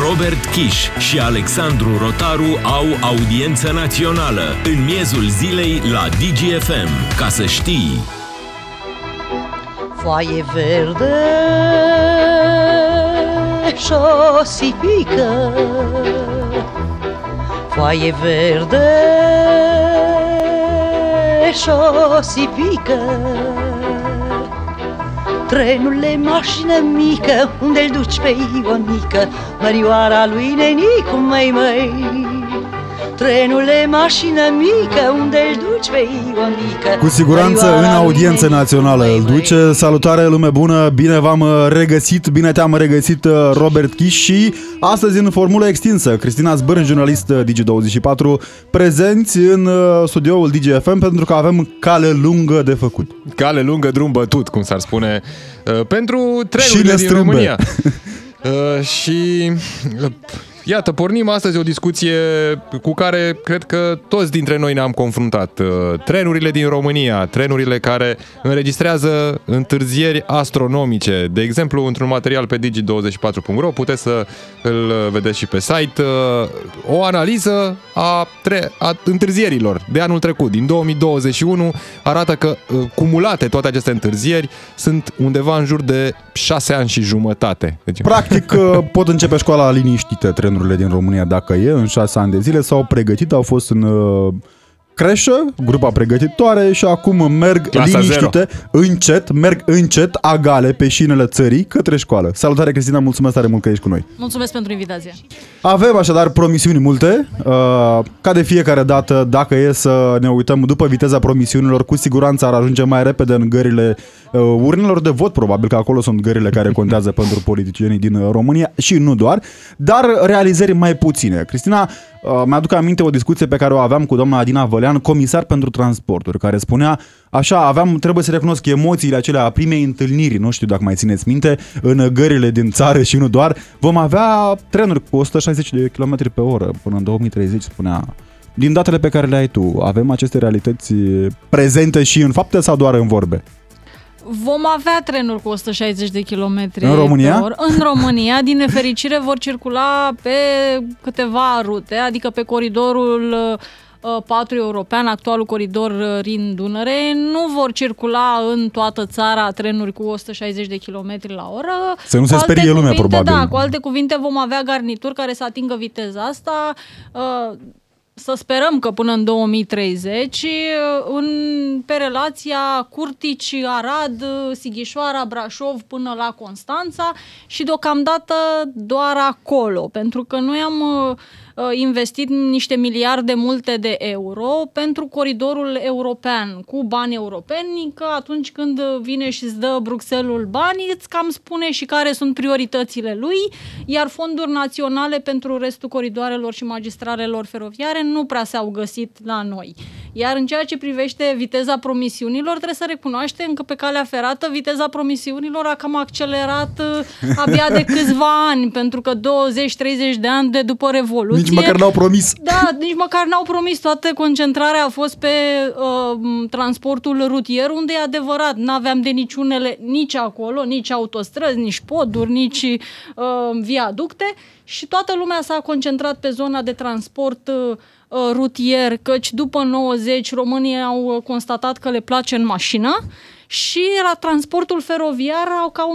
Robert Kiș și Alexandru Rotaru au audiență națională în miezul zilei la DGFM. Ca să știi... Foaie verde și o sipică Foaie verde și o sipică Trenule, mașină mică, unde-l duci pe Ionica? Mărioara lui Nenicu, măi, măi Trenule, mașină mică, unde îl duci pe Ionica? Cu siguranță în audiență națională îl duce. Salutare, lume bună, bine v-am uh, regăsit, bine te-am regăsit uh, Robert Kiș și astăzi în formulă extinsă. Cristina Zbârn, jurnalist uh, Digi24, prezenți în studioul DGFM pentru că avem cale lungă de făcut. Cale lungă, drum bătut, cum s-ar spune, pentru trenurile din România. și Iată, pornim astăzi o discuție cu care cred că toți dintre noi ne-am confruntat. Uh, trenurile din România, trenurile care înregistrează întârzieri astronomice. De exemplu, într-un material pe digi24.ro puteți să îl vedeți și pe site, uh, o analiză a, tre- a întârzierilor de anul trecut, din 2021, arată că uh, cumulate toate aceste întârzieri sunt undeva în jur de 6 ani și jumătate. Deci... Practic pot începe școala liniștită, trenurile din România dacă e, în șase ani de zile s-au pregătit, au fost în uh, creșă, grupa pregătitoare și acum merg Clasa liniștite, zero. încet, merg încet, agale pe șinele țării către școală. Salutare Cristina, mulțumesc tare mult că ești cu noi. Mulțumesc pentru invitație. Avem așadar promisiuni multe, uh, ca de fiecare dată, dacă e să ne uităm după viteza promisiunilor, cu siguranță ar ajunge mai repede în gările uh, urnelor de vot, probabil că acolo sunt gările care contează pentru politicienii din România și nu doar, dar realizări mai puține. Cristina, Uh, mi-aduc aminte o discuție pe care o aveam cu doamna Adina Vălean, comisar pentru transporturi, care spunea, așa, aveam, trebuie să recunosc, emoțiile acelea a primei întâlniri, nu știu dacă mai țineți minte, în gările din țară și nu doar, vom avea trenuri cu 160 de km pe oră până în 2030, spunea din datele pe care le ai tu, avem aceste realități prezente și în fapte sau doar în vorbe? Vom avea trenuri cu 160 de km în România? Pe oră. În România, din nefericire, vor circula pe câteva rute, adică pe coridorul 4 uh, european, actualul coridor uh, Rin-Dunăre, nu vor circula în toată țara trenuri cu 160 de km la oră. Să nu se sperie lumea, probabil. Da, cu alte cuvinte vom avea garnituri care să atingă viteza asta. Uh, să sperăm că până în 2030, în, pe relația Curtici-Arad, Sighișoara, Brașov până la Constanța și deocamdată doar acolo, pentru că noi am Uh, investit niște miliarde multe de euro pentru coridorul european cu bani europeni, că atunci când vine și îți dă Bruxelles bani, îți cam spune și care sunt prioritățile lui, iar fonduri naționale pentru restul coridoarelor și magistralelor feroviare nu prea s-au găsit la noi. Iar în ceea ce privește viteza promisiunilor, trebuie să recunoaștem că pe calea ferată viteza promisiunilor a cam accelerat uh, abia de câțiva ani, pentru că 20-30 de ani de după Revoluție nici măcar n-au promis. Da, nici măcar n-au promis. Toată concentrarea a fost pe uh, transportul rutier, unde e adevărat, n-aveam de niciunele, nici acolo, nici autostrăzi, nici poduri, nici uh, viaducte și toată lumea s-a concentrat pe zona de transport uh, rutier, căci după 90 românii au constatat că le place în mașină și la transportul feroviar au cam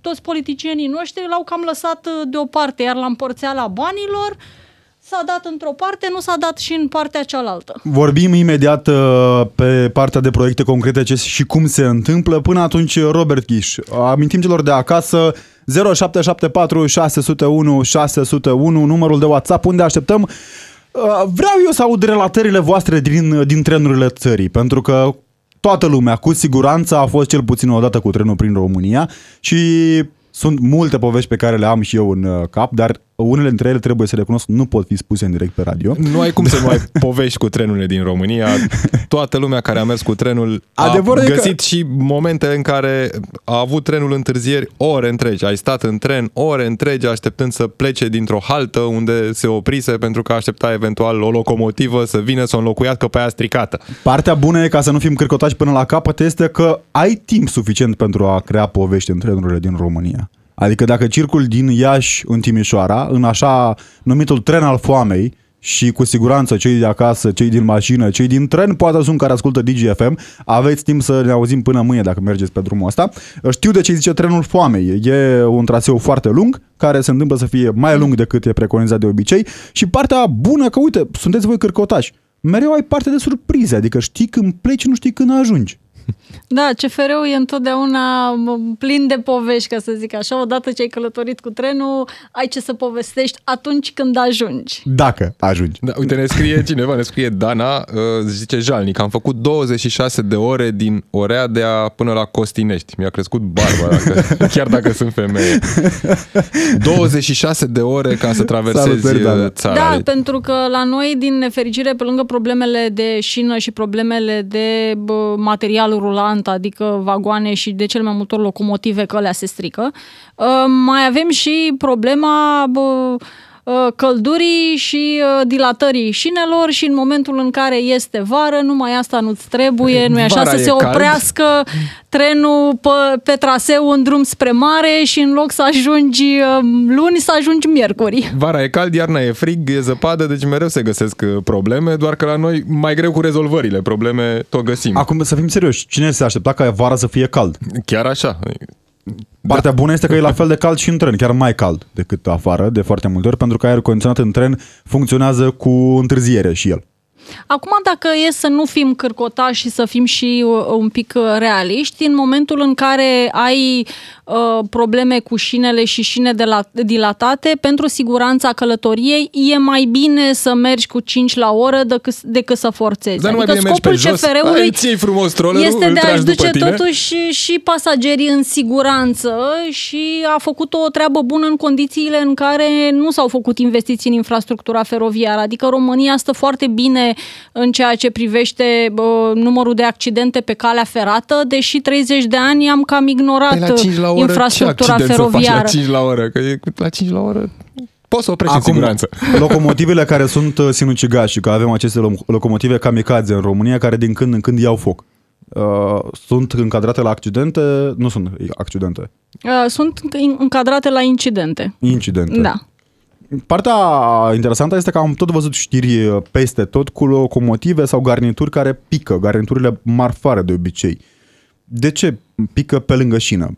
toți politicienii noștri l-au cam lăsat uh, deoparte, iar la împărțeala banilor s-a dat într-o parte, nu s-a dat și în partea cealaltă. Vorbim imediat uh, pe partea de proiecte concrete ce și cum se întâmplă. Până atunci, Robert Ghiș, amintim celor de acasă 0774 601 601, numărul de WhatsApp unde așteptăm uh, Vreau eu să aud relatările voastre din, din trenurile țării, pentru că toată lumea, cu siguranță, a fost cel puțin o dată cu trenul prin România și sunt multe povești pe care le am și eu în uh, cap, dar unele dintre ele trebuie să le cunosc, nu pot fi spuse în direct pe radio. Nu ai cum să nu ai povești cu trenurile din România. Toată lumea care a mers cu trenul a Adevărul găsit că... și momente în care a avut trenul întârzieri ore întregi. Ai stat în tren ore întregi așteptând să plece dintr-o haltă unde se oprise pentru că aștepta eventual o locomotivă să vină să o înlocuiască pe aia stricată. Partea bună e, ca să nu fim cârcotași până la capăt, este că ai timp suficient pentru a crea povești în trenurile din România. Adică dacă circul din Iași în Timișoara, în așa numitul tren al foamei, și cu siguranță cei de acasă, cei din mașină, cei din tren, poate sunt care ascultă DGFM, aveți timp să ne auzim până mâine dacă mergeți pe drumul ăsta. Știu de ce zice trenul foamei. E un traseu foarte lung, care se întâmplă să fie mai lung decât e preconizat de obicei și partea bună că, uite, sunteți voi cârcotași. Mereu ai parte de surprize, adică știi când pleci, nu știi când ajungi. Da, CFR-ul e întotdeauna plin de povești, ca să zic așa. Odată ce ai călătorit cu trenul, ai ce să povestești atunci când ajungi. Dacă ajungi. Da, uite, ne scrie cineva, ne scrie Dana, uh, zice Jalnic, am făcut 26 de ore din Oradea până la Costinești. Mi-a crescut barba, dacă, chiar dacă sunt femeie. 26 de ore ca să traversezi Salutări, Dana. uh, țara. Da, pentru că la noi, din nefericire, pe lângă problemele de șină și problemele de bă, material rulant, adică vagoane și de cel mai multe ori locomotive că alea se strică, uh, mai avem și problema bă, uh, căldurii și uh, dilatării șinelor și în momentul în care este vară, numai asta nu-ți trebuie, nu așa, Vara să e se cald. oprească trenul pe, pe traseu în drum spre mare și în loc să ajungi uh, luni, să ajungi miercuri. Vara e cald, iarna e frig, e zăpadă, deci mereu se găsesc uh, probleme, doar că la noi mai greu cu rezolvările, probleme tot găsim. Acum să fim serioși, cine se aștepta ca vara să fie cald? Chiar așa. Partea bună este că e la fel de cald și în tren, chiar mai cald decât afară, de foarte multe ori, pentru că aerul condiționat în tren funcționează cu întârziere și el. Acum, dacă e să nu fim cârcotași și să fim și uh, un pic uh, realiști, în momentul în care ai uh, probleme cu șinele și șine de la, dilatate, pentru siguranța călătoriei, e mai bine să mergi cu 5 la oră decât, decât să forțezi. Dar nu mai adică bine mergi pe scopul jos, CFR-ului ai, ții frumos trollerul, este îl de tragi a-și după duce tine. totuși și pasagerii în siguranță și a făcut o treabă bună în condițiile în care nu s-au făcut investiții în infrastructura feroviară. Adică România stă foarte bine în ceea ce privește bă, numărul de accidente pe calea ferată, deși 30 de ani am cam ignorat Păi la 5 la oră, infrastructura ce accident feroviară. să faci la 5 la oră? Că e la 5 la oră poți să oprești în Acum, siguranță. locomotivele care sunt uh, sinucigași, că avem aceste lo- locomotive kamikaze în România, care din când în când iau foc. Uh, sunt încadrate la accidente? Nu sunt accidente. Uh, Sunt încadrate la incidente. Incidente. Da. Partea interesantă este că am tot văzut știri uh, peste tot cu locomotive sau garnituri care pică, garniturile marfare de obicei. De ce pică pe lângă șină?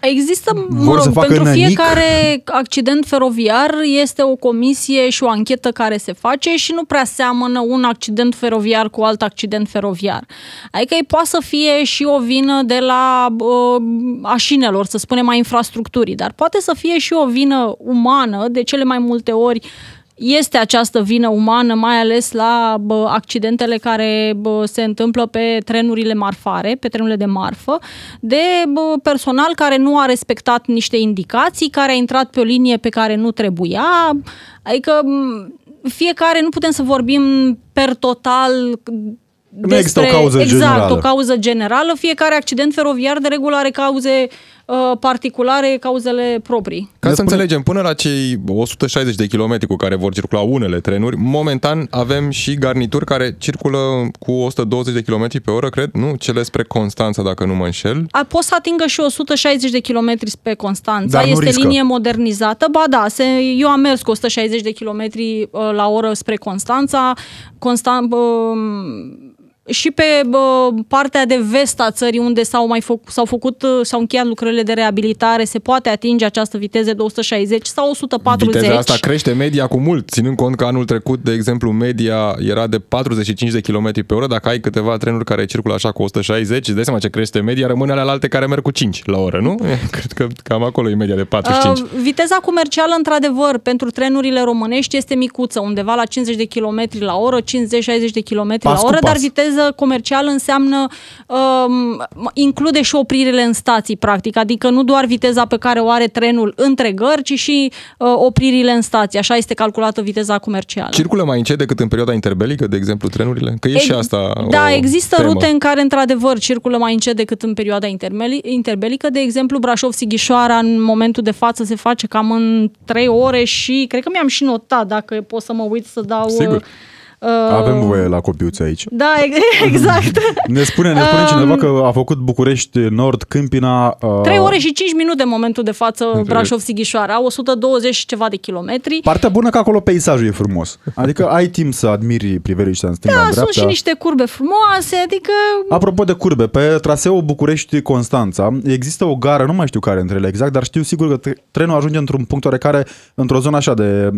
Există, mă Vor să rog, facă pentru nănic? fiecare accident feroviar este o comisie și o anchetă care se face și nu prea seamănă un accident feroviar cu alt accident feroviar. Adică ei poate să fie și o vină de la uh, așinelor, să spunem, a infrastructurii, dar poate să fie și o vină umană, de cele mai multe ori este această vină umană, mai ales la bă, accidentele care bă, se întâmplă pe trenurile marfare, pe trenurile de marfă, de bă, personal care nu a respectat niște indicații, care a intrat pe o linie pe care nu trebuia. Adică m, fiecare, nu putem să vorbim per total Nu există o cauză exact, generală. o cauză generală. Fiecare accident feroviar de regulă are cauze uh, particulare, cauzele proprii. Ca să spune- înțelegem, până la cei 160 de kilometri cu care vor circula unele trenuri, momentan avem și garnituri care circulă cu 120 de kilometri pe oră, cred, nu? Cele spre Constanța, dacă nu mă înșel. A, poți să atingă și 160 de km pe Constanța, Dar nu este riscă. linie modernizată. Ba da, se, eu am mers cu 160 de km la oră spre Constanța. Constan, bă, și pe bă, partea de vest a țării unde s-au mai făcut, s-au făcut, s-au încheiat lucrările de reabilitare, se poate atinge această viteză de 160 sau 140. Viteza asta crește media cu mult, ținând cont că anul trecut, de exemplu, media era de 45 de km pe oră. Dacă ai câteva trenuri care circulă așa cu 160, îți dai seama ce crește media, rămâne alea alte care merg cu 5 la oră, nu? Cred că cam acolo e media de 45. Uh, viteza comercială, într-adăvăr, pentru trenurile românești este micuță, undeva la 50 de km la oră, 50-60 de km la Pas cu oră, pas. dar viteză comercială înseamnă, um, include și opririle în stații, practic, adică nu doar viteza pe care o are trenul între gări, ci și uh, opririle în stații. Așa este calculată viteza comercială. Circulă mai încet decât în perioada interbelică, de exemplu, trenurile? Că e și Ex- asta Da, o există temă. rute în care, într-adevăr, circulă mai încet decât în perioada intermeli- interbelică. De exemplu, Brașov-Sighișoara, în momentul de față, se face cam în 3 ore și cred că mi-am și notat, dacă pot să mă uit să dau Sigur. Uh, Avem voie la copiuțe aici. Da, exact. ne spune, ne spune um, cineva că a făcut București Nord, Câmpina... Uh, 3 ore și 5 minute în momentul de față Brașov-Sighișoara, 120 și ceva de kilometri. Partea bună că acolo peisajul e frumos. Adică ai timp să admiri priveliștea în stânga, da, în dreapta. sunt și niște curbe frumoase, adică... Apropo de curbe, pe traseul București-Constanța există o gară, nu mai știu care între ele exact, dar știu sigur că trenul ajunge într-un punct oarecare, într-o zonă așa de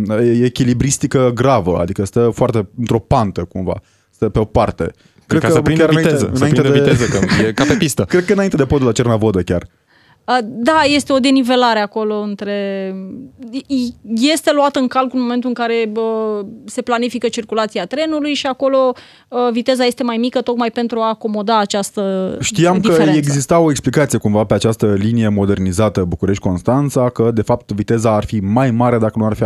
echilibristică gravă, adică stă foarte într-o pantă cumva, stă pe o parte. Cred ca că să prindă viteză, înainte, să prindă de... viteză, că e ca pe pistă. Cred că înainte de podul la Cernavodă chiar. Da, este o denivelare acolo între... Este luat în calcul în momentul în care bă, se planifică circulația trenului și acolo bă, viteza este mai mică tocmai pentru a acomoda această Știam diferență. că exista o explicație cumva pe această linie modernizată București-Constanța, că de fapt viteza ar fi mai mare dacă nu ar fi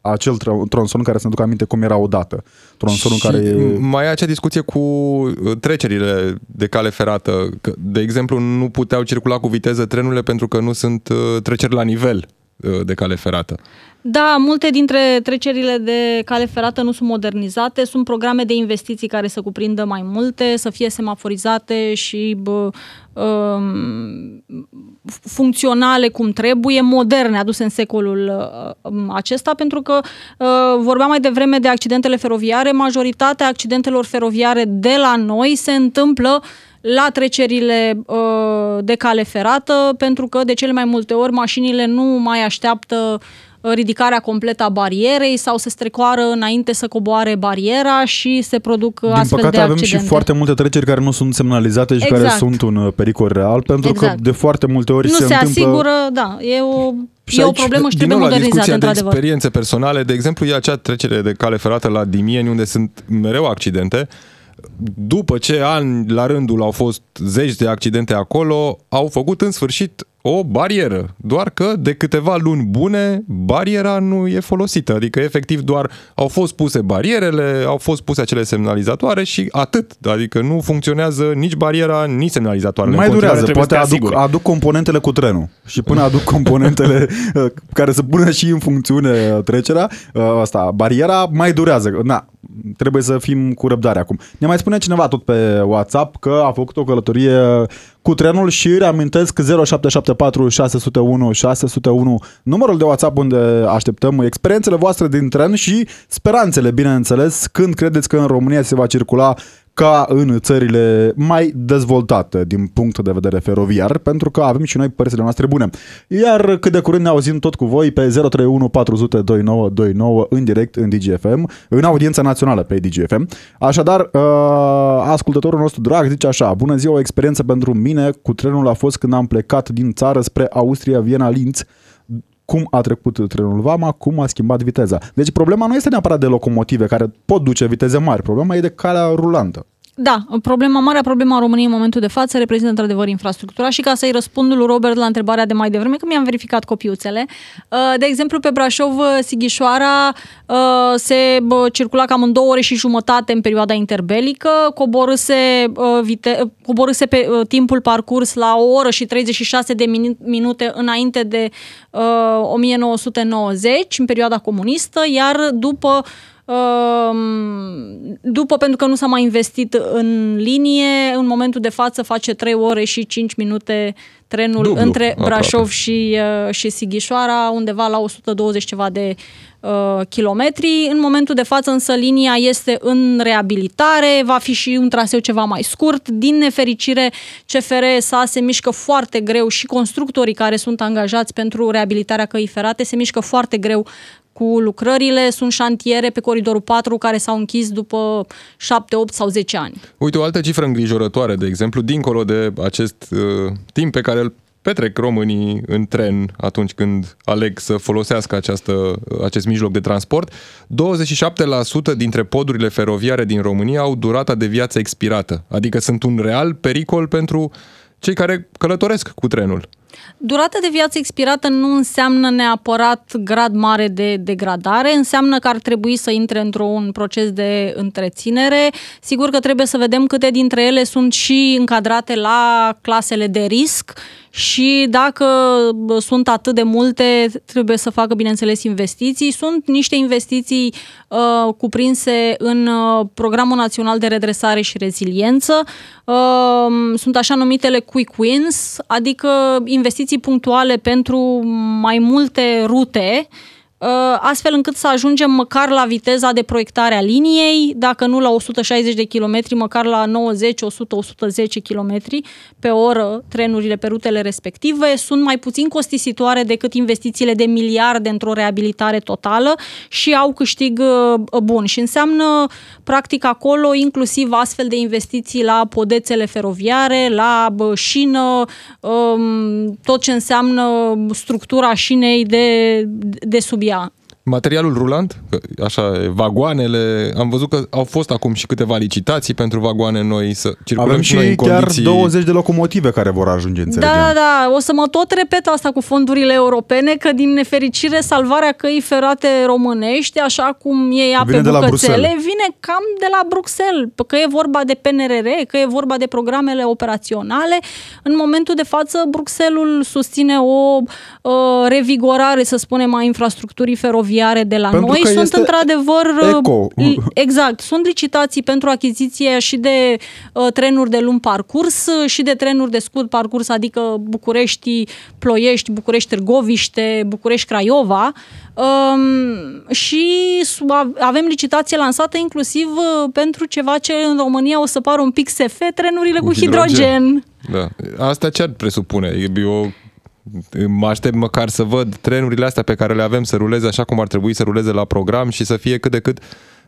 acel tronson care să-mi duc aminte cum era odată. Tronsonul și care e... mai e acea discuție cu uh, trecerile de cale ferată. Că, de exemplu, nu puteau circula cu viteză trenurile pentru că nu sunt uh, treceri la nivel uh, de cale ferată. Da, multe dintre trecerile de cale ferată nu sunt modernizate, sunt programe de investiții care să cuprindă mai multe, să fie semaforizate și bă, um, funcționale cum trebuie, moderne, aduse în secolul uh, acesta, pentru că uh, vorbeam mai devreme de accidentele feroviare, majoritatea accidentelor feroviare de la noi se întâmplă la trecerile uh, de cale ferată, pentru că de cele mai multe ori mașinile nu mai așteaptă uh, ridicarea completă a barierei sau se strecoară înainte să coboare bariera și se produc Din astfel păcate de avem accidente. și foarte multe treceri care nu sunt semnalizate și exact. care sunt un uh, pericol real, pentru exact. că de foarte multe ori nu se, se întâmplă... asigură, da, e o și e o problemă și trebuie modernizată, de experiențe personale, de exemplu, e acea trecere de cale ferată la Dimieni, unde sunt mereu accidente. După ce ani la rândul au fost zeci de accidente acolo, au făcut în sfârșit o barieră, doar că de câteva luni bune bariera nu e folosită, adică efectiv doar au fost puse barierele, au fost puse acele semnalizatoare și atât, adică nu funcționează nici bariera, nici semnalizatoarele. Mai durează, poate aduc, aduc componentele cu trenul. Și până aduc componentele uh, care să pună și în funcțiune uh, trecerea, uh, asta, bariera mai durează. Na, trebuie să fim cu răbdare acum. Ne mai spune cineva tot pe WhatsApp că a făcut o călătorie cu trenul și reamintesc 0774 601 601 numărul de WhatsApp unde așteptăm experiențele voastre din tren și speranțele, bineînțeles, când credeți că în România se va circula ca în țările mai dezvoltate din punct de vedere feroviar, pentru că avem și noi părțile noastre bune. Iar cât de curând ne auzim tot cu voi pe 031 400 2929 în direct în DGFM, în audiența națională pe DGFM. Așadar, uh, ascultătorul nostru drag zice așa, bună ziua, o experiență pentru mine cu trenul a fost când am plecat din țară spre Austria, Viena, Linz, cum a trecut trenul Vama, cum a schimbat viteza. Deci problema nu este neapărat de locomotive care pot duce viteze mari, problema e de calea rulantă. Da, problema, marea problema a României în momentul de față reprezintă într-adevăr infrastructura și ca să-i răspund lui Robert la întrebarea de mai devreme, că mi-am verificat copiuțele, uh, de exemplu pe Brașov, uh, Sighișoara uh, se circula cam în două ore și jumătate în perioada interbelică, coborâse, vite, coborâse pe timpul parcurs la o oră și 36 de minute înainte de 1990, în perioada comunistă, iar după Ehm, după, pentru că nu s-a mai investit în linie, în momentul de față face 3 ore și 5 minute trenul Dublu, între Brașov aproape. și, uh, și Sighișoara, undeva la 120 ceva de uh, kilometri. În momentul de față însă linia este în reabilitare, va fi și un traseu ceva mai scurt. Din nefericire, CFR SA se mișcă foarte greu și constructorii care sunt angajați pentru reabilitarea căii ferate se mișcă foarte greu cu lucrările. Sunt șantiere pe coridorul 4 care s-au închis după 7, 8 sau 10 ani. Uite, o altă cifră îngrijorătoare, de exemplu, dincolo de acest uh, timp pe care îl petrec românii în tren atunci când aleg să folosească această, uh, acest mijloc de transport, 27% dintre podurile feroviare din România au durata de viață expirată, adică sunt un real pericol pentru cei care călătoresc cu trenul. Durata de viață expirată nu înseamnă neapărat grad mare de degradare, înseamnă că ar trebui să intre într-un proces de întreținere. Sigur că trebuie să vedem câte dintre ele sunt și încadrate la clasele de risc și dacă sunt atât de multe, trebuie să facă, bineînțeles, investiții. Sunt niște investiții uh, cuprinse în uh, Programul Național de Redresare și Reziliență. Uh, sunt așa numitele quick wins, adică investiții punctuale pentru mai multe rute Uh, astfel încât să ajungem măcar la viteza de proiectare a liniei, dacă nu la 160 de km, măcar la 90, 100, 110 km pe oră trenurile pe rutele respective. Sunt mai puțin costisitoare decât investițiile de miliarde într-o reabilitare totală și au câștig uh, bun. Și înseamnă, practic, acolo inclusiv astfel de investiții la podețele feroviare, la șină, um, tot ce înseamnă structura șinei de, de subiect ea. Materialul rulant, așa, vagoanele, am văzut că au fost acum și câteva licitații pentru vagoane noi să circulăm Avem și, noi în chiar condiții... 20 de locomotive care vor ajunge, înțelegem. Da, da, da, o să mă tot repet asta cu fondurile europene, că din nefericire salvarea căii ferate românești, așa cum e ea Vine pe de la bucățele, Bruxelles. vine cam de la Bruxelles, că e vorba de PNRR, că e vorba de programele operaționale. În momentul de față, Bruxelles susține o uh, revigorare, să spunem, a infrastructurii feroviare de la Pentru noi. că Sunt este într-adevăr... eco. li- Exact. Sunt licitații pentru achiziție și de uh, trenuri de lung parcurs uh, și de trenuri de scurt parcurs, adică București, Ploiești, București Târgoviște, București Craiova. Um, și sub- avem licitație lansată inclusiv uh, pentru ceva ce în România o să pară un pic SF, trenurile cu, hidrogen. Da. Asta ce ar presupune? Eu mă aștept măcar să văd trenurile astea pe care le avem să ruleze așa cum ar trebui să ruleze la program și să fie cât de cât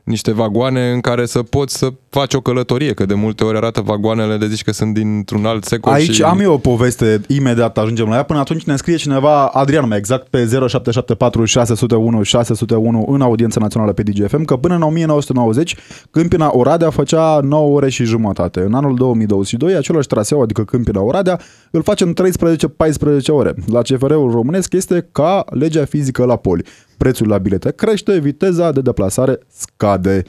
niște vagoane în care să poți să faci o călătorie, că de multe ori arată vagoanele de zici că sunt dintr-un alt secol Aici și... am eu o poveste, imediat ajungem la ea. Până atunci ne scrie cineva, Adrian mai exact, pe 0774 601 601 în audiența națională pe DGFM, că până în 1990 Câmpina Oradea făcea 9 ore și jumătate. În anul 2022, același traseu, adică Câmpina Oradea, îl face în 13-14 ore. La CFR-ul românesc este ca legea fizică la poli. Prețul la bilete crește, viteza de deplasare scade.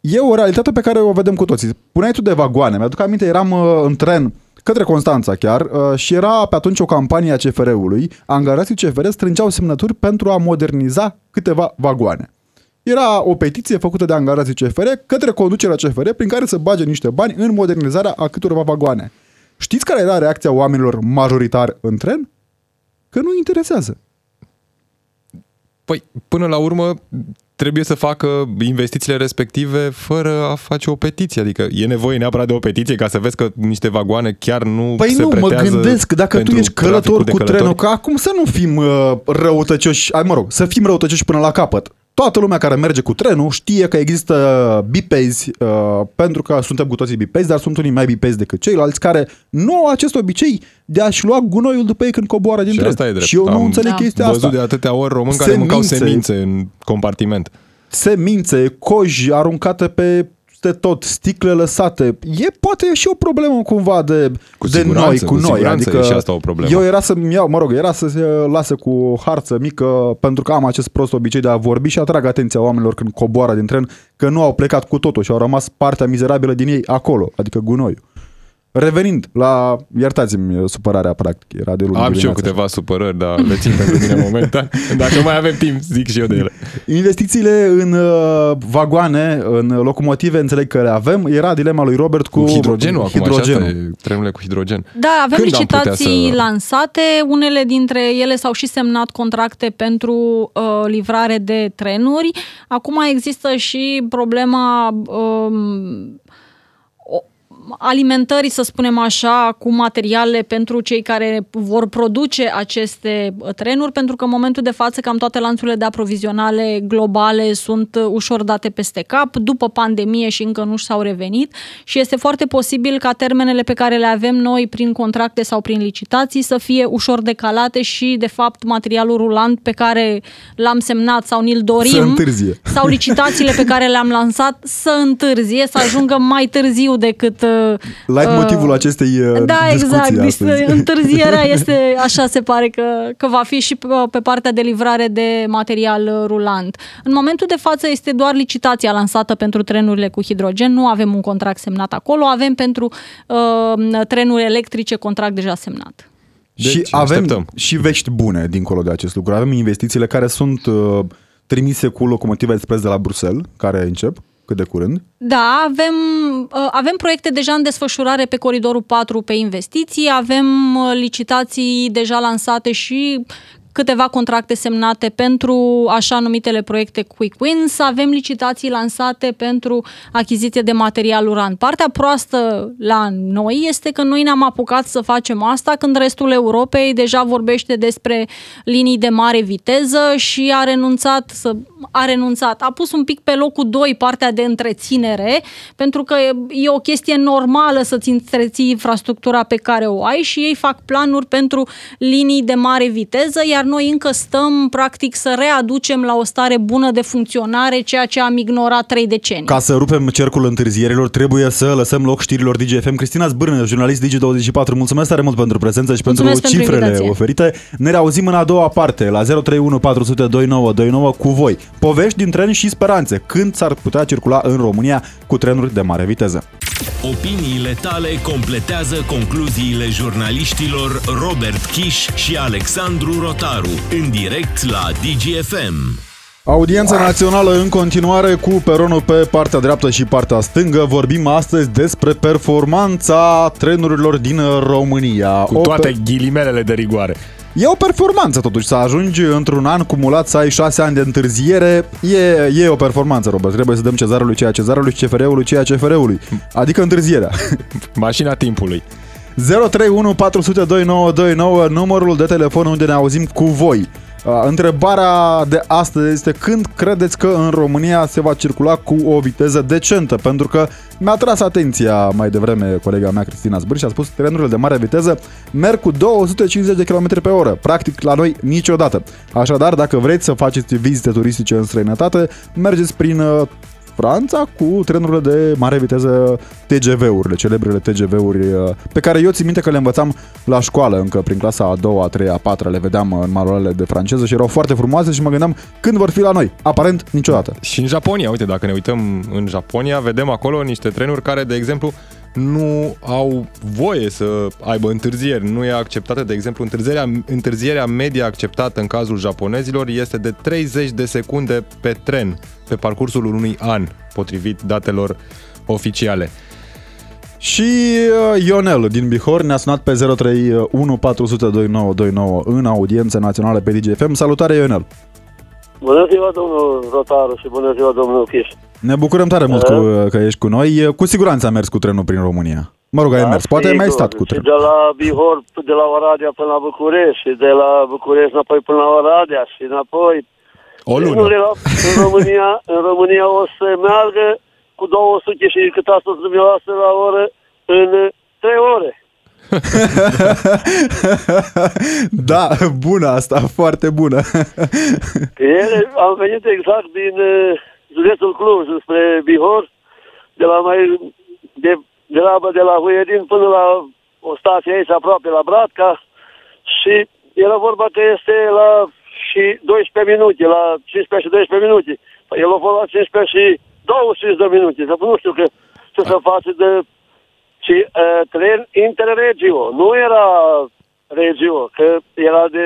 E o realitate pe care o vedem cu toții. Puneai tu de vagoane. Mi-aduc aminte, eram uh, în tren către Constanța chiar uh, și era pe atunci o campanie a CFR-ului. Angajații CFR strângeau semnături pentru a moderniza câteva vagoane. Era o petiție făcută de angajații CFR către conducerea CFR prin care să bage niște bani în modernizarea a câtorva vagoane. Știți care era reacția oamenilor majoritar în tren? Că nu interesează. Păi, până la urmă, trebuie să facă investițiile respective fără a face o petiție. Adică e nevoie neapărat de o petiție ca să vezi că niște vagoane chiar nu Păi se nu, mă pretează gândesc, dacă tu pentru ești călător traficul de cu călători. trenul, că acum să nu fim uh, răutăcioși, ai, mă rog, să fim răutăcioși până la capăt. Toată lumea care merge cu trenul știe că există bipezi, uh, pentru că suntem cu toții bipezi, dar sunt unii mai bipezi decât ceilalți, care nu au acest obicei de a-și lua gunoiul după ei când coboară din Și tren. asta e drept. Și eu nu Am înțeleg Da. chestia Văzut asta. de atâtea ori români care mâncau Semințe. semințe în compartiment. Semințe, coji aruncate pe de tot, sticle lăsate. E poate e și o problemă cumva de, Cu de siguranță, noi, cu, cu noi. siguranță adică e și asta o problemă. Eu era să-mi iau, mă rog, era să se lasă cu o harță mică pentru că am acest prost obicei de a vorbi și atrag atenția oamenilor când coboară din tren că nu au plecat cu totul și au rămas partea mizerabilă din ei acolo, adică gunoiul. Revenind la, iertați-mi supărarea practic, era de luni Am și eu dimineața. câteva supărări, dar le țin pentru mine momentan. Dacă mai avem timp, zic și eu de ele. Investițiile în uh, vagoane, în locomotive, înțeleg că le avem. Era dilema lui Robert cu, Cu hidrogenul acum, hidrogenul. așa, asta e, trenurile cu hidrogen. Da, avem Când am putea licitații să- lansate, unele dintre ele s-au și semnat contracte pentru uh, livrare de trenuri. Acum există și problema um, o- alimentării, să spunem așa, cu materiale pentru cei care vor produce aceste uh, trenuri, pentru că în momentul de față cam toate lanțurile de aprovizionale globale sunt uh, ușor date peste cap, după pandemie și încă nu s-au revenit și este foarte posibil ca termenele pe care le avem noi prin contracte sau prin licitații să fie ușor decalate și, de fapt, materialul rulant pe care l-am semnat sau ni-l dorim Să întârzie. sau licitațiile pe care le-am lansat să întârzie, să ajungă mai târziu decât... uh, Like uh, motivul acestei uh, Da, discuții exact. astăzi. Deci, întârzierea este, așa se pare că, că va fi și pe, pe partea de livrare de material uh, rulant. În momentul de față este doar licitația lansată pentru trenurile cu hidrogen, nu avem un contract semnat acolo, avem pentru uh, trenuri electrice contract deja semnat. Deci, și avem așteptăm. și vești bune dincolo de acest lucru. Avem investițiile care sunt uh, trimise cu locomotiva expres de la Bruxelles, care încep cât de curând. Da, avem, uh, avem proiecte deja în desfășurare pe coridorul 4 pe investiții, avem uh, licitații deja lansate și câteva contracte semnate pentru așa numitele proiecte Quick Wins, avem licitații lansate pentru achiziție de material uran. Partea proastă la noi este că noi ne-am apucat să facem asta când restul Europei deja vorbește despre linii de mare viteză și a renunțat să a renunțat. A pus un pic pe locul 2 partea de întreținere, pentru că e o chestie normală să-ți întreții infrastructura pe care o ai și ei fac planuri pentru linii de mare viteză, iar noi încă stăm, practic, să readucem la o stare bună de funcționare ceea ce am ignorat trei decenii. Ca să rupem cercul întârzierilor, trebuie să lăsăm loc știrilor DGFM. Cristina Zbârnă, jurnalist Digi24, mulțumesc tare mult pentru prezență și Mulțumesc pentru pentru cifrele invitație. oferite. Ne reauzim în a doua parte, la 031 400 2929 cu voi. Povești din tren și speranțe. Când s-ar putea circula în România cu trenuri de mare viteză? Opiniile tale completează concluziile jurnaliștilor Robert Kiș și Alexandru Rotaru în direct la DGFM. Audiența națională în continuare cu peronul pe partea dreaptă și partea stângă. Vorbim astăzi despre performanța trenurilor din România. Cu O toate pe- ghilimelele de rigoare. E o performanță totuși, să ajungi într-un an cumulat să ai șase ani de întârziere, e, e o performanță, Robert. Trebuie să dăm cezarului ceea cezarului și CFR-ului ceea CFR-ului. Adică întârzierea. Mașina timpului. 031 400 2929, numărul de telefon unde ne auzim cu voi. Uh, Întrebarea de astăzi este când credeți că în România se va circula cu o viteză decentă? Pentru că mi-a tras atenția mai devreme colega mea Cristina Zbârș și a spus că trenurile de mare viteză merg cu 250 de km pe oră. Practic la noi niciodată. Așadar, dacă vreți să faceți vizite turistice în străinătate, mergeți prin uh, Franța cu trenurile de mare viteză TGV-urile, celebrele TGV-uri uh, pe care eu țin minte că le învățam la școală încă prin clasa a doua, a treia, a patra, le vedeam în manualele de franceză și erau foarte frumoase și mă gândeam când vor fi la noi. Aparent niciodată. Și în Japonia, uite, dacă ne uităm în Japonia, vedem acolo niște trenuri care, de exemplu, nu au voie să aibă întârzieri. Nu e acceptată, de exemplu, întârzierea, întârzierea media acceptată în cazul japonezilor este de 30 de secunde pe tren pe parcursul unui an, potrivit datelor oficiale. Și uh, Ionel din Bihor ne-a sunat pe 031 400 2929 în audiență națională pe DGFM. Salutare Ionel! Bună ziua, domnul Rotaru și bună ziua, domnul Chiș. Ne bucurăm tare mult cu, că ești cu noi. Cu siguranță a mers cu trenul prin România. Mă rog, ai Da, mers. Poate ai mai sigur. stat cu Și trenul. de la Bihor, de la Oradea până la București și de la București înapoi până la Oradea și înapoi. O lună. Trenurile la- În România, în România o să meargă cu 200 și cât a spus dumneavoastră la oră în 3 ore. da, bună asta, foarte bună. Ele, am venit exact din uh, județul Cluj, spre Bihor, de la mai de, de la, de la Huiedin până la o stație aici aproape la Bratca și era vorba că este la și 12 minute, la 15 și 12 minute. Păi El a fost la 15 și 25 de minute. Să nu știu că, ce să face de... Și uh, tren interregio, nu era regio, că era de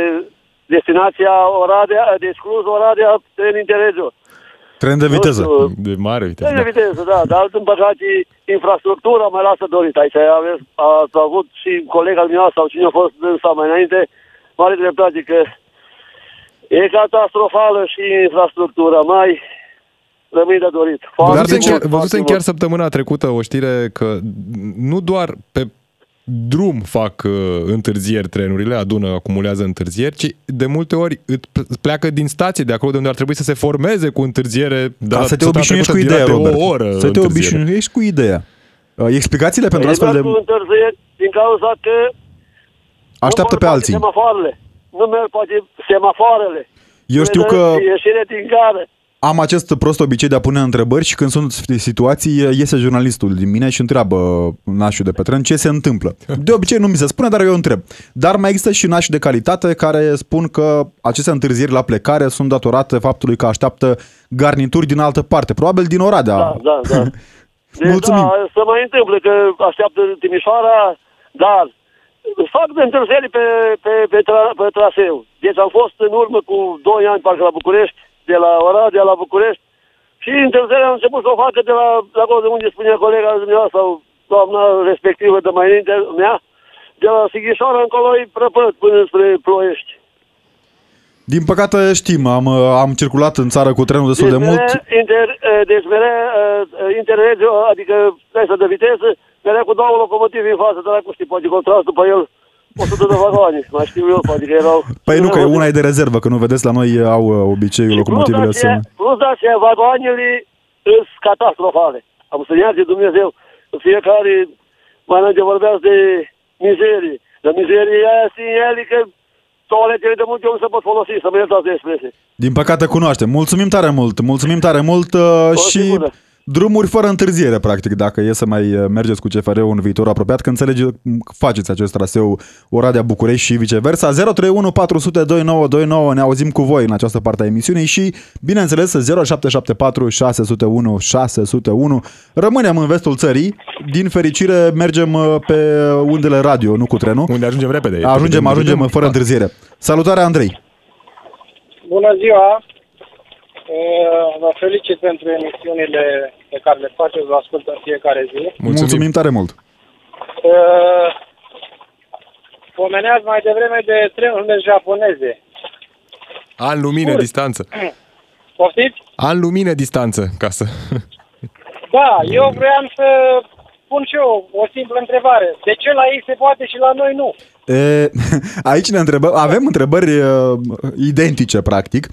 destinația Oradea, de exclus Oradea, tren interregio. Tren de viteză. Nu știu, De mare viteză. Tren de Da. viteză, da, dar din păcate infrastructura mai lasă dorit. Aici aveți, ați avut și colega dumneavoastră sau cine a fost dânsa mai înainte, mare dreptate că e catastrofală și infrastructura, mai rămâi de dorit. Foarte Văzusem mult, chiar, foarte văzusem mult. chiar săptămâna trecută o știre că nu doar pe drum fac uh, întârzieri trenurile, adună, acumulează întârzieri, ci de multe ori ît p- pleacă din stație de acolo de unde ar trebui să se formeze cu întârziere. de Ca la să te săptămâna obișnuiești cu trecută ideea, era de Robert. O oră să te întârziere. obișnuiești cu ideea. Uh, Explicațiile pentru E astfel doar de... cu întârzieri din cauza că Așteaptă nu pe merg alții. poate Semafoarele. Nu merg poate semafoarele. Eu știu că Ieșire din gară. Am acest prost obicei de a pune întrebări și când sunt situații, iese jurnalistul din mine și întreabă nașul de pe tren ce se întâmplă. De obicei nu mi se spune, dar eu întreb. Dar mai există și nași de calitate care spun că aceste întârzieri la plecare sunt datorate faptului că așteaptă garnituri din altă parte, probabil din Oradea. Da, da, da. Deci, Mulțumim. Da, să mai întâmplă că așteaptă Timișoara, dar fac de întârzieri pe, pe, pe, tra, pe traseu. Deci am fost în urmă cu 2 ani, parcă la București, de la Oradea la București, și întârzierea am început să o facă de la, de acolo de unde spunea colega dumneavoastră sau doamna respectivă de mai înainte mea, de la Sighișoara încolo e prăpăt până spre Ploiești. Din păcate știm, am, am circulat în țară cu trenul destul de mult. Inter, deci mereu, interregio, adică presă de viteză, mereu cu două locomotive în față, dar cu știi, poate contrast după el 100 de vagoane, mai știu eu, adică erau... Păi nu, că una e de rezervă, că nu vedeți, la noi au obiceiul locomotivele să... Plus dați vagoanele sunt catastrofale. Am să iarce Dumnezeu, fiecare mai înainte vorbeați de mizerie. Dar mizerie aia ele că toaletele de multe ori se pot folosi, să mă iertați de expresie. Din păcate cunoaștem. Mulțumim tare mult, mulțumim tare mult uh, și... Bună. Drumuri fără întârziere, practic, dacă e să mai uh, mergeți cu CFR-ul în viitor apropiat, când înțelege, faceți acest traseu Oradea București și viceversa. 031 400 2929, ne auzim cu voi în această parte a emisiunii și, bineînțeles, 0774 601 601. Rămânem în vestul țării, din fericire mergem uh, pe undele radio, nu cu trenul. Unde ajungem repede. Ajungem, ajungem fără întârziere. Salutare, Andrei! Bună ziua! Vă felicit pentru emisiunile pe care le faceți, vă ascult în fiecare zi. Mulțumim, Mulțumim tare mult! Pomeneați mai devreme de trenurile japoneze. An lumină Bun. distanță. Poftiți? An lumină distanță, ca să... Da, eu vreau să pun și eu o simplă întrebare. De ce la ei se poate și la noi nu? E, aici ne întrebăm, avem întrebări uh, identice, practic.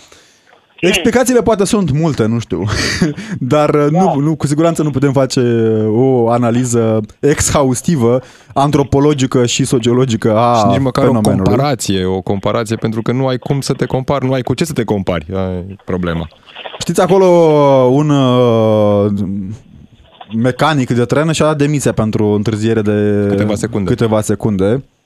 Explicațiile poate sunt multe, nu știu, dar uh, da. nu, nu, cu siguranță nu putem face o analiză exhaustivă, antropologică și sociologică a și nici măcar fenomenului. o comparație, o comparație, pentru că nu ai cum să te compari, nu ai cu ce să te compari, e problema. Știți, acolo un uh, mecanic de tren și-a dat demisia pentru întârziere de câteva secunde. Câteva secunde Uh,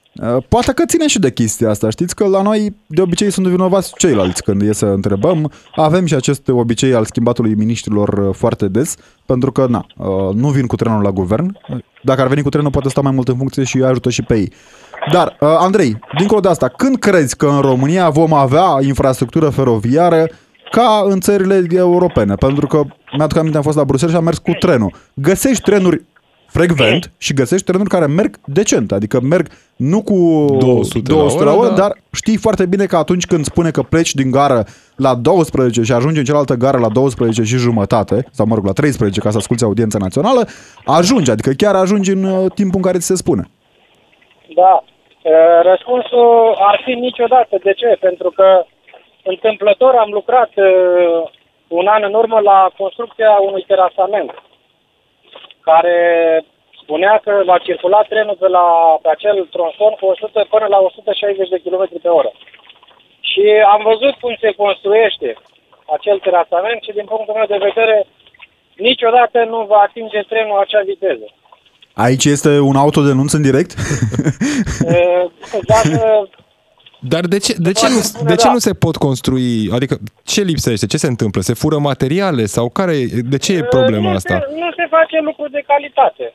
poate că ține și de chestia asta. Știți că la noi de obicei sunt vinovați ceilalți când e să întrebăm. Avem și acest obicei al schimbatului miniștrilor uh, foarte des, pentru că na, uh, nu vin cu trenul la guvern. Dacă ar veni cu trenul, poate sta mai mult în funcție și ajută și pe ei. Dar, Andrei, dincolo de asta, când crezi că în România vom avea infrastructură feroviară ca în țările europene? Pentru că mi-aduc aminte, am fost la Bruxelles și am mers cu trenul. Găsești trenuri frecvent și găsești terenuri care merg decent, adică merg nu cu 200, 200 la oră, da. dar știi foarte bine că atunci când spune că pleci din gară la 12 și ajungi în cealaltă gară la 12 și jumătate, sau mă rog, la 13 ca să asculti audiența națională, ajungi, adică chiar ajungi în uh, timpul în care ți se spune. Da. Uh, răspunsul ar fi niciodată. De ce? Pentru că întâmplător am lucrat uh, un an în urmă la construcția unui terasament care spunea că va circula trenul pe, la, pe acel tronson cu 100 până la 160 de km pe oră. Și am văzut cum se construiește acel terasament și din punctul meu de vedere niciodată nu va atinge trenul acea viteză. Aici este un autodenunț în direct? Dacă dar de ce, de, ce nu, de ce nu se pot construi? Adică ce lipsește? Ce se întâmplă? Se fură materiale? Sau care, de ce e problema nu asta? Se, nu se face lucru de calitate.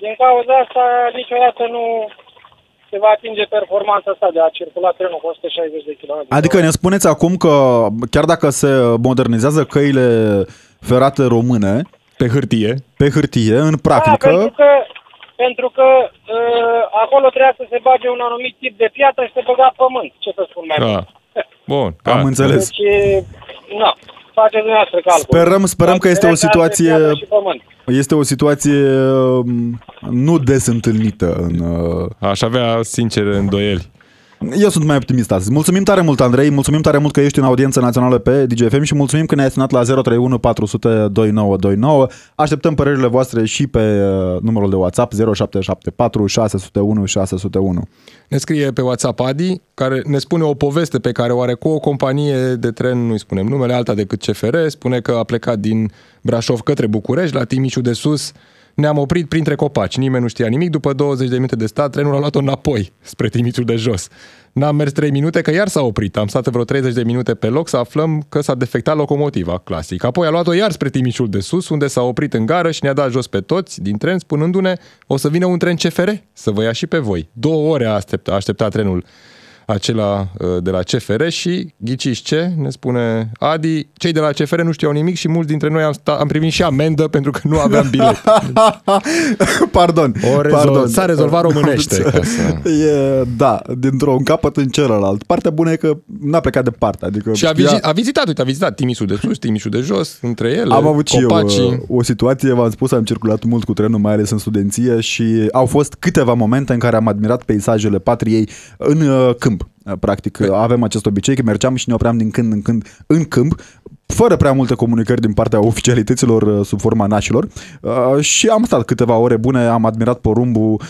Din cauza asta niciodată nu se va atinge performanța asta de a circula trenul cu 160 de km. Adică ne spuneți acum că chiar dacă se modernizează căile ferate române, pe hârtie, pe hârtie, în practică, da, pentru că pentru că uh, acolo trebuia să se bage un anumit tip de piatră și se băga pământ. Ce să spun mai mult? Bun, am înțeles. Deci, na, faceți dumneavoastră calcul. Sperăm, sperăm că este o situație este o situație um, nu des întâlnită în uh, Aș avea sincer îndoieli. Eu sunt mai optimist astăzi. Mulțumim tare mult, Andrei, mulțumim tare mult că ești în audiență națională pe DGFM și mulțumim că ne-ai sunat la 031 400 2929. Așteptăm părerile voastre și pe uh, numărul de WhatsApp 0774 601 601. Ne scrie pe WhatsApp Adi, care ne spune o poveste pe care o are cu o companie de tren, nu-i spunem numele, alta decât CFR, spune că a plecat din Brașov către București, la Timișu de Sus, Ne-am oprit printre copaci, nimeni nu știa nimic. După 20 de minute de stat, trenul a luat-o înapoi, spre Timișul de jos. N-am mers 3 minute, că iar s-a oprit. Am stat vreo 30 de minute pe loc să aflăm că s-a defectat locomotiva, clasic. Apoi a luat-o iar spre Timișul de sus, unde s-a oprit în gară și ne-a dat jos pe toți din tren, spunându-ne o să vină un tren CFR să vă ia și pe voi. Două ore a așteptat, a așteptat trenul acela uh, de la CFR și ghiciți ce, ne spune Adi, cei de la CFR nu știau nimic și mulți dintre noi am, sta, am primit și amendă pentru că nu aveam bilet. pardon, o rezol- pardon. S-a rezolvat românește. Ca să... E, da, dintr-un capăt în celălalt. Partea bună e că n-a plecat departe. Adică și a, știa- vizit, a vizitat, uite, a vizitat Timișul de sus, Timișul de jos, între ele, Am avut și copacii. eu uh, o situație, v-am spus, am circulat mult cu trenul, mai ales în studenție și au fost câteva momente în care am admirat peisajele patriei în uh, câmp. Uh, Practic, uh, avem acest obicei că mergeam și ne opream din când în când în câmp, fără prea multe comunicări din partea oficialităților uh, sub forma nașilor uh, și am stat câteva ore bune, am admirat porumbul.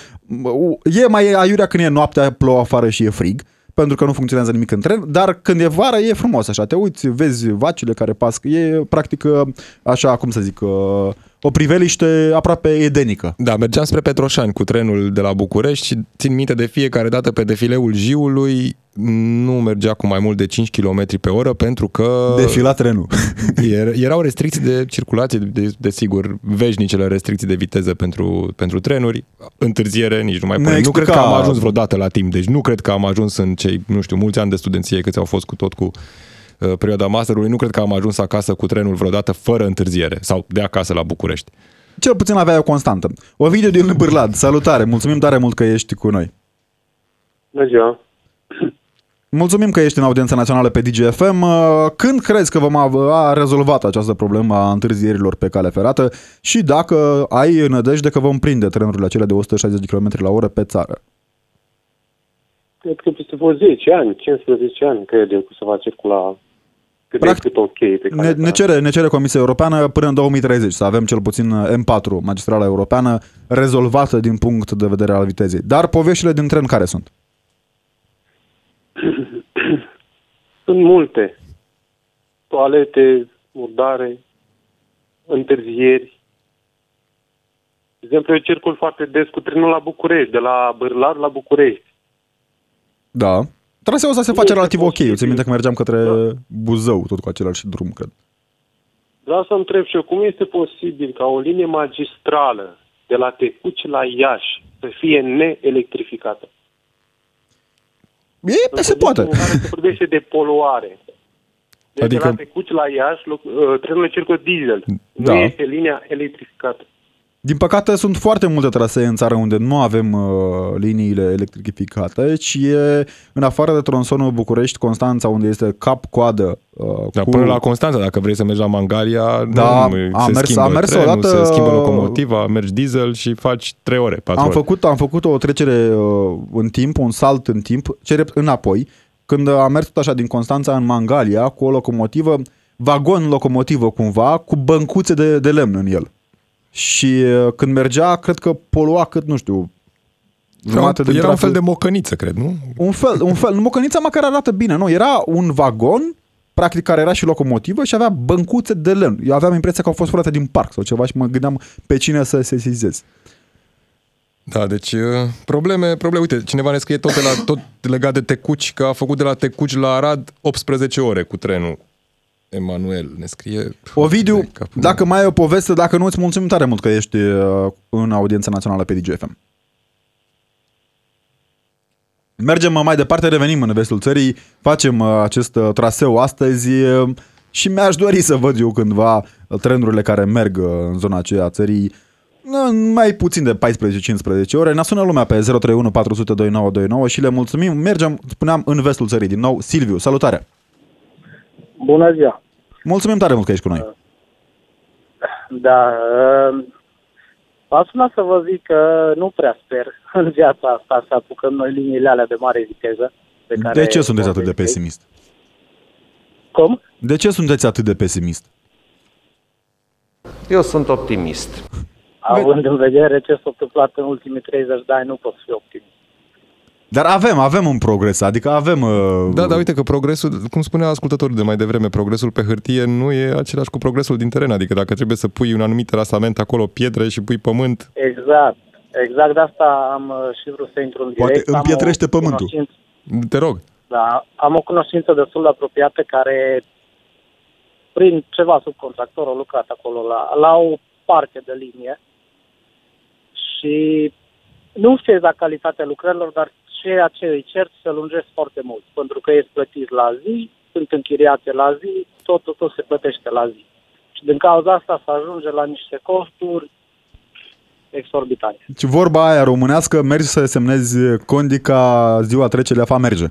Uh, E mai aiurea când e noaptea, plouă afară și e frig pentru că nu funcționează nimic în tren, dar când e vară e frumos așa, te uiți, vezi vacile care pasc, e practic uh, așa, cum să zic, uh, o priveliște aproape edenică. Da, mergeam spre Petroșani cu trenul de la București și țin minte de fiecare dată pe defileul Jiului nu mergea cu mai mult de 5 km pe oră pentru că Defila trenul. er- erau restricții de circulație, de, desigur, veșnicele restricții de viteză pentru, pentru trenuri, întârziere, nici nu mai Ne pune. Nu cred că explica- am ajuns vreodată la timp, deci nu cred că am ajuns în cei, nu știu, mulți ani de studenție câți au fost cu tot cu uh, perioada masterului, nu cred că am ajuns acasă cu trenul vreodată fără întârziere sau de acasă la București. Cel puțin avea o constantă. O video din Bârlad, salutare, mulțumim tare mult că ești cu noi. Bună ziua! Mulțumim că ești în audiența națională pe DGFM. Uh, Când crezi că vom avea rezolvat această problemă a întârzierilor pe cale ferată și dacă ai nădejde că vom prinde trenurile acelea de 160 km la oră pe țară? Cred că peste vreo 10 ani, 15 ani, cred eu, că se va circula cât Practic, de cât ok pe care Ne, ne, cere, ne cere Comisia Europeană până în 2030 să avem cel puțin M4, magistrala europeană, rezolvată din punct de vedere al vitezei. Dar poveștile din tren care sunt? Sunt multe. Toalete, murdare, întârzieri. De exemplu, eu circul foarte des cu trenul la București, de la Bârlar la București. Da. Traseul ăsta se Nu face este relativ ok. Eu posibil. țin minte că mergeam către Da. Buzău, tot cu același drum, cred. Vreau să întreb și eu, cum este posibil ca o linie magistrală de la Tecuci la Iași să fie neelectrificată? E, se poate. În care se vorbește de poluare. Deci Adică- de la Tecuci la Iași, loc- uh, trenurile circulă diesel. Da. Nu este linia electrificată. Din păcate, sunt foarte multe trasee în țară unde nu avem uh, liniile electrificate, ci e în afară de tronsonul București-Constanța, unde este cap-coadă. Uh, Dar cu... până la Constanța, dacă vrei să mergi la Mangalia, Da, nu, am se mers- schimbă am mers trenul, odată- se schimbă locomotiva, mergi diesel și faci 3 ore, 4 Am ore. făcut, am făcut o trecere uh, în timp, un salt în timp, cere înapoi, când am mers tot așa din Constanța în Mangalia cu o locomotivă, vagon locomotivă cumva, cu băncuțe de, de lemn în el. Și uh, când mergea, cred că polua cât, nu știu, Era, un, jumătate din era un trafic. fel de mocăniță, cred, nu? Un fel, un fel. Mocănița măcar arată bine, nu? Era un vagon, practic care era și locomotivă și avea băncuțe de lemn. Eu aveam impresia că au fost furate din parc sau ceva și mă gândeam pe cine să sesizez. Da, deci uh, probleme, probleme. Uite, cineva ne scrie tot, de la, tot legat de Tecuci, că a făcut de la Tecuci la Arad 18 ore cu trenul. Emanuel ne scrie... Ovidiu, De capul dacă mai ai o poveste, dacă nu, îți mulțumim tare mult că ești uh, în audiența națională pe DGFM. Mergem uh, mai departe, revenim în vestul țării, facem uh, acest uh, traseu astăzi uh, și mi-aș dori să văd eu cândva uh, trenurile care merg uh, în zona aceea a țării uh, mai puțin de 14-15 ore. Ne sună lumea pe 031 400 2929 și le mulțumim. Mergem, spuneam, în vestul țării din nou. Silviu, salutare! Bună ziua! Mulțumim tare mult că ești cu noi. Da, uh, v-am sunat să vă zic că nu prea sper în viața asta să apucăm noi liniile alea de mare viteză. Pe care De ce sunteți atât de vorbește. pesimist? Cum? De ce sunteți atât de pesimist? Eu sunt optimist. Având în vedere ce s-a întâmplat în ultimii 30 de ani, nu pot fi optimist. Dar avem, avem un progres, adică avem... Uh, Da, dar uite că progresul, cum spunea ascultătorul de mai devreme, progresul pe hârtie nu e același cu progresul din teren. Adică dacă trebuie să pui un anumit rasament acolo, pietre și pui pământ, Exact. Exact de asta am uh, și vrut să intru în Poate direct. Am o împietrește pământul. cunoștință- te rog. Da, am o cunoștință destul de apropiată care prin ceva subcontractor a lucrat acolo la, la o parte de linie și nu știu exact calitatea lucrărilor, dar ceea ce îi cer se lungesc foarte mult, pentru că ești plătit la zi, sunt închiriate la zi, totul tot se plătește la zi. Și din cauza asta se ajunge la niște costuri exorbitante. Deci vorba aia românească, mergi să semnezi condica ziua trecerii afa merge.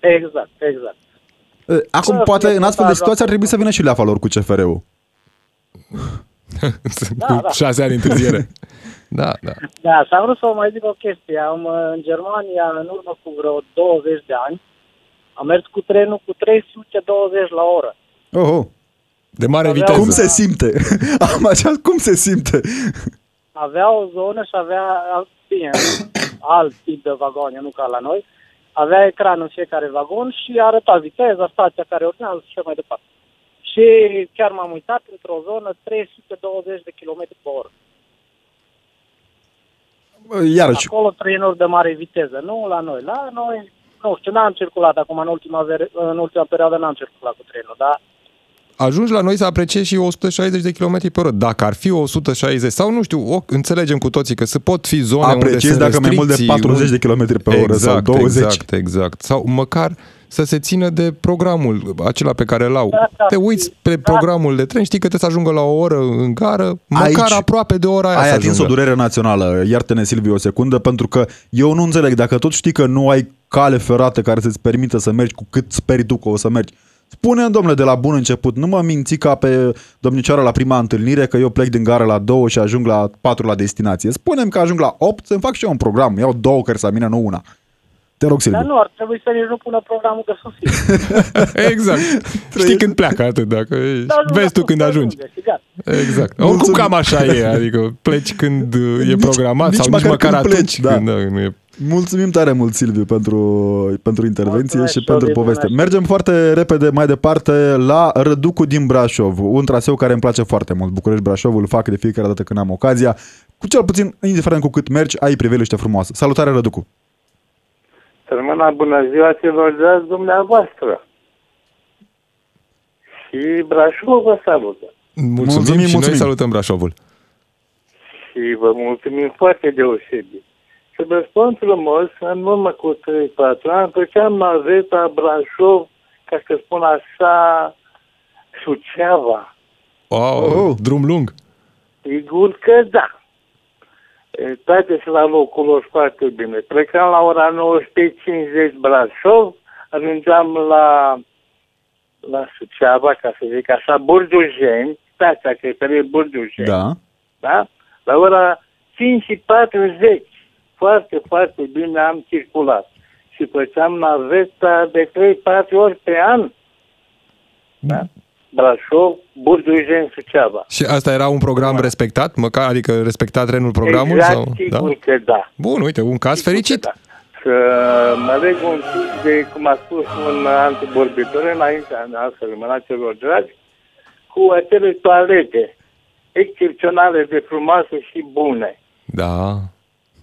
Exact, exact. E, Acum, Da, poate, fie în astfel de montaj, situație ar trebui să vină și leafa lor cu CFR-ul. Da, cu da. șase ani întârziere. da, da. Da, și am vrut să vă mai zic o chestie. Am uh, în Germania, în urmă cu vreo 20 de ani, am mers cu trenul cu 320 la oră. Oh, oh. De mare Avea viteză. Cum se simte? Am așa, cum se simte? Avea o zonă și avea, bine, alt tip de vagoane, nu ca la noi. Avea ecran în fiecare vagon și arăta viteza, stația care urmează și așa mai departe. Și chiar m-am uitat într-o zonă 320 de km pe oră. Iarăși, Acolo trenuri de mare viteză, nu la noi. La noi, nu știu, n-am circulat acum în ultima, vere- în ultima perioadă, n-am circulat cu trenul, dar Ajungi la noi să apreciezi și 160 de km pe oră. Dacă ar fi 160 sau nu știu, o, înțelegem cu toții că se pot fi zone unde apreciezi sunt dacă mai mult de restricții, 40 de km pe oră exact, sau 20. Exact, exact. Sau măcar să se țină de programul acela pe care l-au. Da, da, Te uiți pe da. programul de tren, știi că trebuie să ajungă la o oră în gară, măcar Aici aproape de ora aia Ai să atins o ajungă. durere națională, iartă-ne Silviu o secundă, pentru că eu nu înțeleg, dacă tot știi că nu ai cale ferată care să-ți permită să mergi cu cât speri tu că o să mergi, spune domnule, de la bun început, nu mă minți ca pe domnicioara la prima întâlnire că eu plec din gară la 2 și ajung la 4 la destinație. Spune-mi că ajung la 8 să-mi fac și eu un program, iau două care să mine, nu una. Te rog, Dar Silviu. nu, ar trebui să nici nu pună programul de sosire. Exact. Știi când pleacă atât, dacă e- Dar nu, vezi tu dar când să ajungi. ajunge, și gata. Exact. Mulțumim. Oricum cam așa e, adică pleci când uh, e Nici- programat nici sau nici măcar măcar când atunci pleci, da. când da, nu e Mulțumim tare mult, Silviu, pentru, pentru intervenție Mulțumesc și și pentru eu din poveste. bună. Mergem foarte repede mai departe la Răducu din Brașov, un traseu care îmi place foarte mult. București-Brașov îl fac de fiecare dată când am ocazia. Cu cel puțin, indiferent cu cât mergi, ai priveliște frumoasă. Salutare, Răducu! Sărmâna, bună ziua celor de azi dumneavoastră. Și Brașov vă salută. Mulțumim, Mulțumim, și mulțumim. noi salutăm Brașovul. Și vă mulțumim foarte deosebit. Să vă spun frumos, în urmă cu 3-4 ani, făceam naveta Brașov, ca să spun așa, Suceava. Wow, Oh. drum lung. Sigur că da. E, Toate sunt la locul lor foarte bine. Plecam la ora 19.50 Brașov, ajungeam la, la Suceava, ca să zic așa, Burdujeni, stația către Burdujeni, Da. da? La ora 5 și 40. Foarte, foarte bine am circulat. Și făceam naveta de 3-4 ori pe an. Da? Brașov, Burdujeni, Suceava. Și asta era un program respectat, măcar, adică respecta trenul programul? exact, sau? sigur Da? că da. Bun, uite, un caz Sigur fericit. că Da. Să mă leg un pic de, cum a spus un antivorbitor înaintea noastră, rămâna celor dragi, cu acele toalete excepționale de frumoase și bune. Da.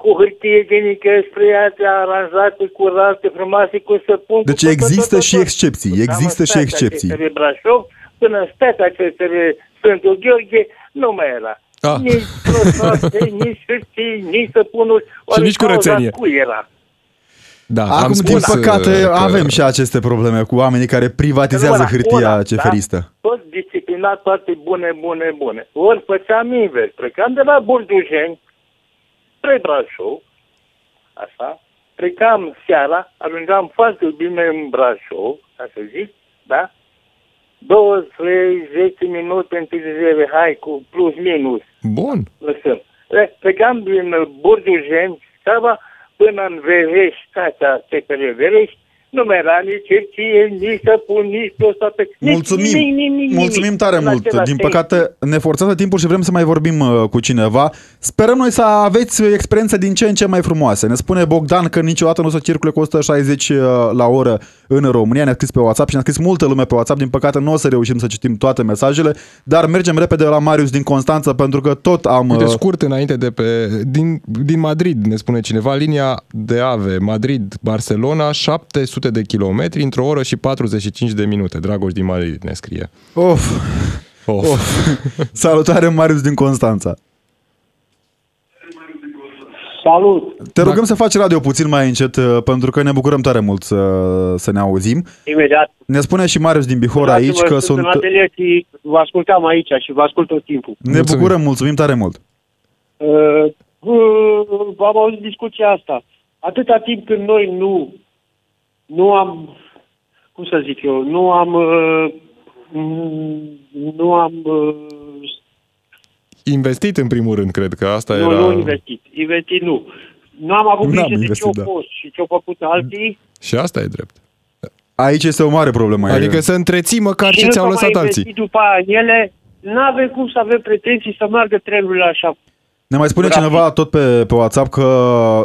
Cu hârtie igienică spreiate, aranjate, curate, frumoase, cu săpun. Deci cu tot, există tot, tot, și tot. excepții, Am există și stat excepții. aceste Brașov, până în stația către Sfântul Gheorghe, nu mai era. Ah. Nici prostoase, nici hârtii, nici săpunuri. Și nici curățenie. Cu era. Da, Acum, am din spus păcate, uh, că... avem și aceste probleme cu oamenii care privatizează Una, hârtia una, ceferistă. Da? Tot disciplinat, toate bune, bune, bune. Ori făceam invers. Plecam de la Burdujeni spre Brașov, așa, plecam seara, ajungeam foarte bine în Brașov, ca să zic, da? 20 minute întârziere, hai, cu plus minus, Bun. lăsăm. E, Plecam din Burdujeni, seara, până în Verești, stația TPR Verești, Nu mai era nici hârtie, nici să pun, nici pe... Mulțumim, nimic, nimic, nimic, mulțumim tare În mult. același Din timp. păcate ne forțează timpul și vrem să mai vorbim uh, cu cineva. Sperăm noi să aveți experiențe din ce în ce mai frumoase. Ne spune Bogdan că niciodată nu o să circule cu 160 uh, la oră în România. Ne-a scris pe WhatsApp și ne-a scris multă lume pe WhatsApp. Din păcate nu o să reușim să citim toate mesajele, dar mergem repede la Marius din Constanța pentru că tot am... Uite, uh, scurt înainte de pe... Din, din Madrid, ne spune cineva, linia de AVE Madrid-Barcelona, 700 de kilometri într-o oră și 45 de minute. Dragoș din Madrid ne scrie. Of, Of. of. Salutare Marius din Constanța. Salut! Te rugăm să faci radio puțin mai încet uh, pentru că ne bucurăm tare mult să, să ne auzim. Imediat. Ne spune și Marius din Bihor aici Dați-vă, că sunt sunt... în atelier și vă ascultam aici și vă ascult tot timpul. Ne Mulțumim. bucurăm, mulțumim tare mult. Uh, uh, am auzit discuția asta. Atâta timp când noi nu, nu am, cum să zic eu, nu am, uh, mm, nu am, uh, Investit în primul rând, cred că asta nu, era... nu investit. Investit nu. Nu am avut N-am grijă de ce investit, au da. fost și ce au făcut alții. Și asta e drept. Aici este o mare problemă. Adică să întreții măcar și ce nu ți-au s-au lăsat mai alții. investit după aia în ele. Nu avem cum să avem pretenții să meargă trenurile așa. Ne mai spune Grafic. cineva tot pe, pe WhatsApp că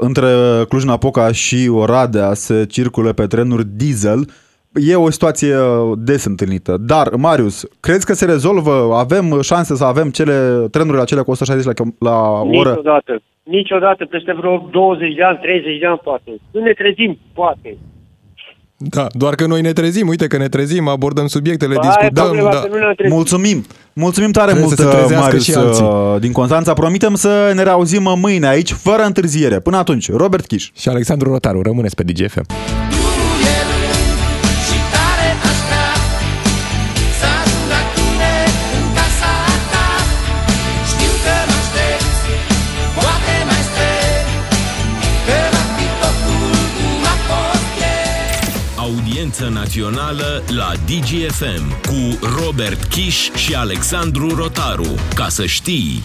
între Cluj-Napoca și Oradea se circule pe trenuri diesel. E o situație des întâlnită. Dar, Marius, crezi că se rezolvă? Avem șanse să avem cele trenurile acelea cu 160 la, km- la oră? Niciodată. Niciodată, peste vreo 20 de ani, 30 de ani poate. Nu ne trezim, poate. Da, doar că noi ne trezim, uite că ne trezim, abordăm subiectele, Ba, aia e discutăm, problema, da. că nu ne trezim. Mulțumim! Mulțumim tare Trebuie mult, să se trezească Marius, și alții. uh, din Constanța. Promitem să ne reauzim mâine aici, fără întârziere. Până atunci, Robert Kiș. Și Alexandru Rotaru, rămâneți pe DGFM. Audiență națională la DGFM cu Robert Kiș și Alexandru Rotaru. Ca să știi...